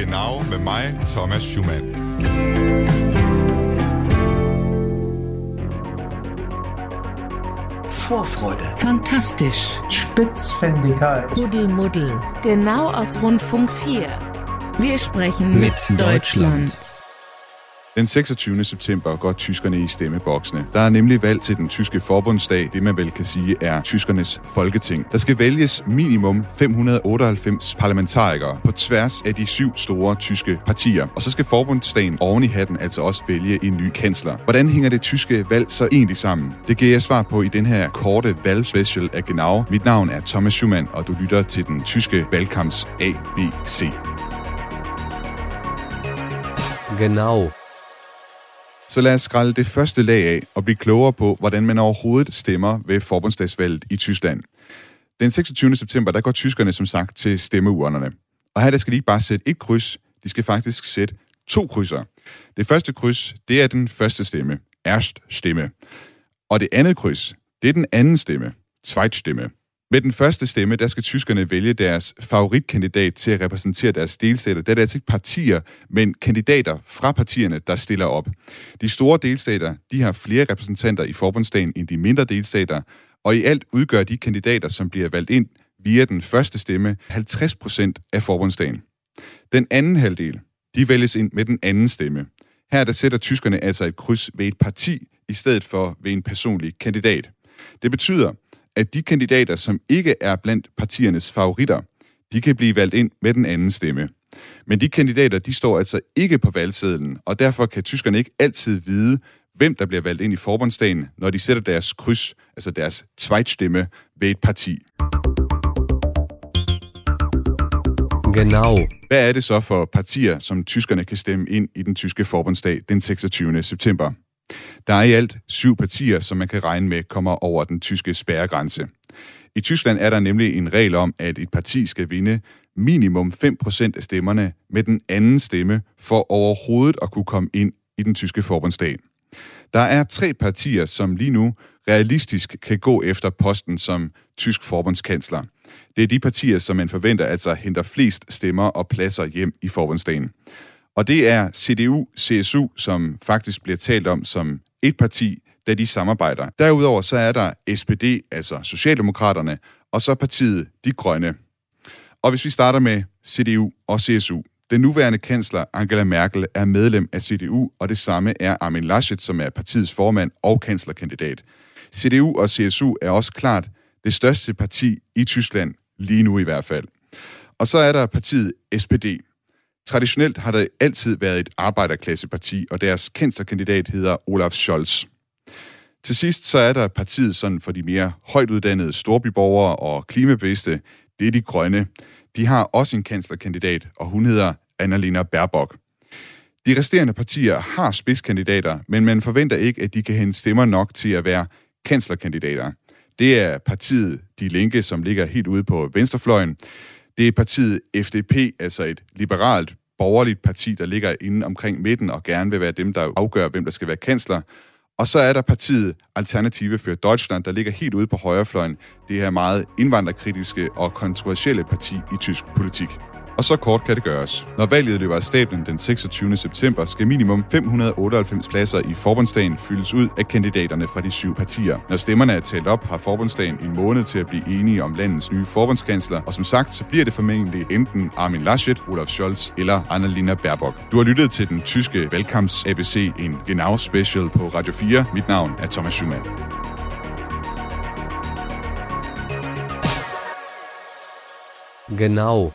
Genau med mig, Thomas Schumann. Vorfreude, Fantastisch. Spitzfindigkeit, Kuddelmuddel. Genau aus Rundfunk 4. Wir sprechen Mit mit, Deutschland. Deutschland. Den 26. september går tyskerne i stemmeboksene. Der er nemlig valg til den tyske forbundsdag, det man vel kan sige er tyskernes folketing. Der skal vælges minimum 598 parlamentarikere på tværs af de syv store tyske partier. Og så skal forbundsdagen oven i hatten altså også vælge en ny kansler. Hvordan hænger det tyske valg så egentlig sammen? Det giver jeg svar på i den her korte valgspecial af Genau. Mit navn er Thomas Schumann, og du lytter til den tyske valgkamps ABC. Genau. Så lad os skralde det første lag af og blive klogere på, hvordan man overhovedet stemmer ved forbundsdagsvalget i Tyskland. Den 26. september, der går tyskerne som sagt til stemmeurnerne. Og her der skal de ikke bare sætte et kryds, de skal faktisk sætte to krydser. Det første kryds, det er den første stemme, erst stemme. Og det andet kryds, det er den anden stemme, Zweitstimme. Med den første stemme, der skal tyskerne vælge deres favoritkandidat til at repræsentere deres delstater. Det er altså ikke partier, men kandidater fra partierne, der stiller op. De store delstater, de har flere repræsentanter i forbundsdagen end de mindre delstater, og i alt udgør de kandidater, som bliver valgt ind via den første stemme, 50 procent af forbundsdagen. Den anden halvdel, de vælges ind med den anden stemme. Her der sætter tyskerne altså et kryds ved et parti, i stedet for ved en personlig kandidat. Det betyder, at de kandidater, som ikke er blandt partiernes favoritter, de kan blive valgt ind med den anden stemme. Men de kandidater, de står altså ikke på valgsedlen, og derfor kan tyskerne ikke altid vide, hvem der bliver valgt ind i forbundsdagen, når de sætter deres kryds, altså deres zweitstemme, ved et parti. Genau. Hvad er det så for partier, som tyskerne kan stemme ind i den tyske forbundsdag den 26. september? Der er i alt syv partier, som man kan regne med kommer over den tyske spærregrænse. I Tyskland er der nemlig en regel om, at et parti skal vinde minimum 5% af stemmerne med den anden stemme for overhovedet at kunne komme ind i den tyske forbundsdag. Der er tre partier, som lige nu realistisk kan gå efter posten som tysk forbundskansler. Det er de partier, som man forventer altså henter flest stemmer og pladser hjem i forbundsdagen. Og det er CDU-CSU, som faktisk bliver talt om som et parti, da de samarbejder. Derudover så er der SPD, altså Socialdemokraterne, og så partiet De Grønne. Og hvis vi starter med CDU og CSU. Den nuværende kansler Angela Merkel er medlem af CDU, og det samme er Armin Laschet, som er partiets formand og kanslerkandidat. CDU og CSU er også klart det største parti i Tyskland, lige nu i hvert fald. Og så er der partiet SPD. Traditionelt har det altid været et arbejderklasseparti, og deres kanslerkandidat hedder Olaf Scholz. Til sidst så er der partiet sådan for de mere højtuddannede storbyborgere og klimabevidste, det er de grønne. De har også en kanslerkandidat, og hun hedder Annalena Baerbock. De resterende partier har spidskandidater, men man forventer ikke, at de kan hente stemmer nok til at være kanslerkandidater. Det er partiet De Linke, som ligger helt ude på venstrefløjen. Det er partiet FDP, altså et liberalt borgerligt parti, der ligger inde omkring midten og gerne vil være dem, der afgør, hvem der skal være kansler. Og så er der partiet Alternative for Deutschland, der ligger helt ude på højrefløjen. Det her meget indvandrerkritiske og kontroversielle parti i tysk politik. Og så kort kan det gøres. Når valget løber af stablen den 26. september, skal minimum 598 pladser i forbundsdagen fyldes ud af kandidaterne fra de syv partier. Når stemmerne er talt op, har forbundsdagen en måned til at blive enige om landets nye forbundskansler, og som sagt, så bliver det formentlig enten Armin Laschet, Olaf Scholz eller Annalena Baerbock. Du har lyttet til den tyske valgkamps ABC, en Genau Special på Radio 4. Mit navn er Thomas Schumann. Genau.